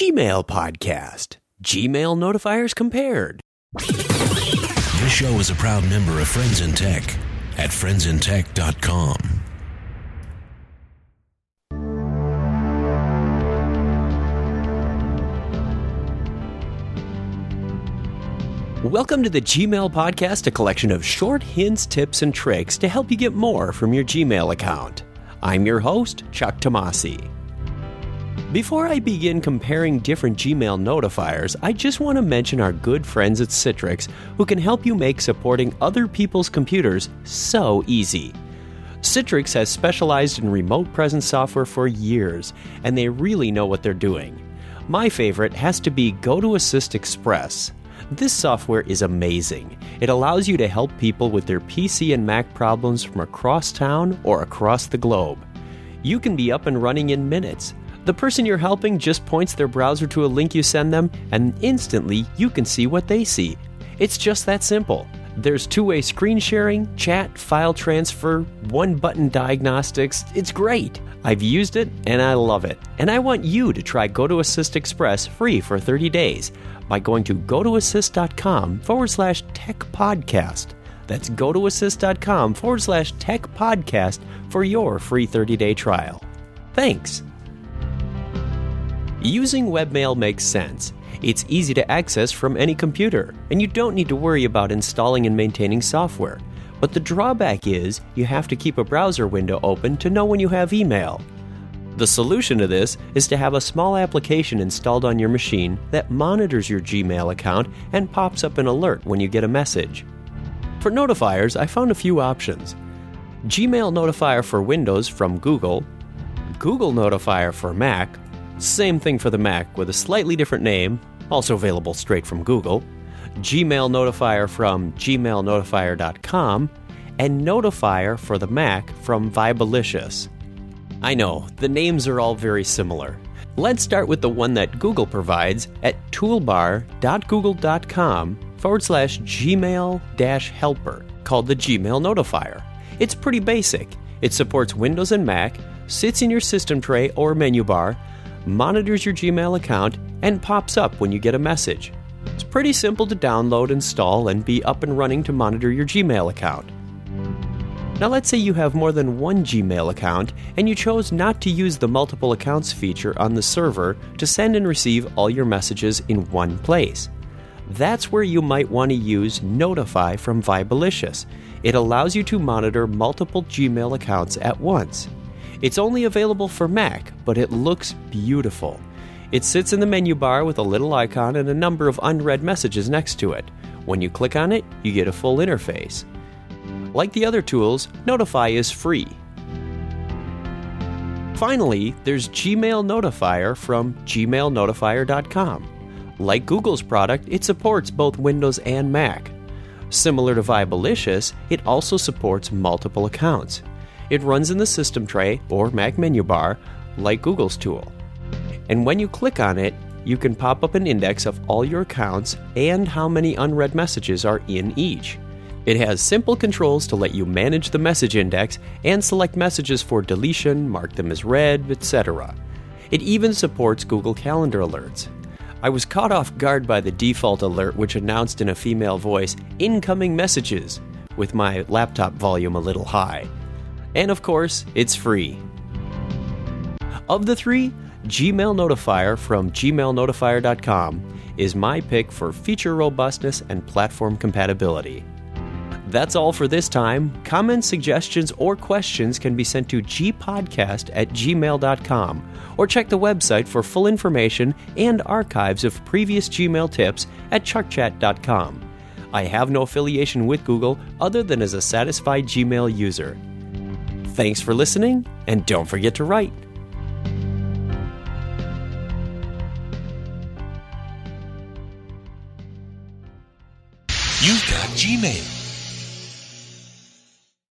Gmail Podcast. Gmail notifiers compared. This show is a proud member of Friends in Tech at friendsintech.com. Welcome to the Gmail Podcast, a collection of short hints, tips, and tricks to help you get more from your Gmail account. I'm your host, Chuck Tomasi. Before I begin comparing different Gmail notifiers, I just want to mention our good friends at Citrix who can help you make supporting other people's computers so easy. Citrix has specialized in remote presence software for years, and they really know what they're doing. My favorite has to be GoToAssist Express. This software is amazing. It allows you to help people with their PC and Mac problems from across town or across the globe. You can be up and running in minutes. The person you're helping just points their browser to a link you send them, and instantly you can see what they see. It's just that simple. There's two way screen sharing, chat, file transfer, one button diagnostics. It's great. I've used it and I love it. And I want you to try GoToAssist Express free for 30 days by going to gotoassist.com forward slash tech podcast. That's gotoassist.com forward slash tech podcast for your free 30 day trial. Thanks. Using webmail makes sense. It's easy to access from any computer, and you don't need to worry about installing and maintaining software. But the drawback is you have to keep a browser window open to know when you have email. The solution to this is to have a small application installed on your machine that monitors your Gmail account and pops up an alert when you get a message. For notifiers, I found a few options Gmail Notifier for Windows from Google, Google Notifier for Mac, same thing for the Mac with a slightly different name, also available straight from Google, Gmail Notifier from gmailnotifier.com, and Notifier for the Mac from Vibealicious. I know, the names are all very similar. Let's start with the one that Google provides at toolbar.google.com forward slash gmail dash helper called the Gmail Notifier. It's pretty basic. It supports Windows and Mac, sits in your system tray or menu bar, monitors your Gmail account, and pops up when you get a message. It's pretty simple to download, install, and be up and running to monitor your Gmail account. Now, let's say you have more than one Gmail account and you chose not to use the multiple accounts feature on the server to send and receive all your messages in one place. That's where you might want to use Notify from Vibealicious. It allows you to monitor multiple Gmail accounts at once. It's only available for Mac, but it looks beautiful. It sits in the menu bar with a little icon and a number of unread messages next to it. When you click on it, you get a full interface. Like the other tools, Notify is free. Finally, there's Gmail Notifier from gmailnotifier.com. Like Google's product, it supports both Windows and Mac. Similar to Vibealicious, it also supports multiple accounts. It runs in the system tray or Mac menu bar, like Google's tool. And when you click on it, you can pop up an index of all your accounts and how many unread messages are in each. It has simple controls to let you manage the message index and select messages for deletion, mark them as read, etc. It even supports Google Calendar alerts. I was caught off guard by the default alert, which announced in a female voice, incoming messages, with my laptop volume a little high. And of course, it's free. Of the three, Gmail Notifier from gmailnotifier.com is my pick for feature robustness and platform compatibility. That's all for this time. Comments, suggestions, or questions can be sent to gpodcast at gmail.com or check the website for full information and archives of previous Gmail tips at chuckchat.com. I have no affiliation with Google other than as a satisfied Gmail user. Thanks for listening, and don't forget to write. You've got Gmail.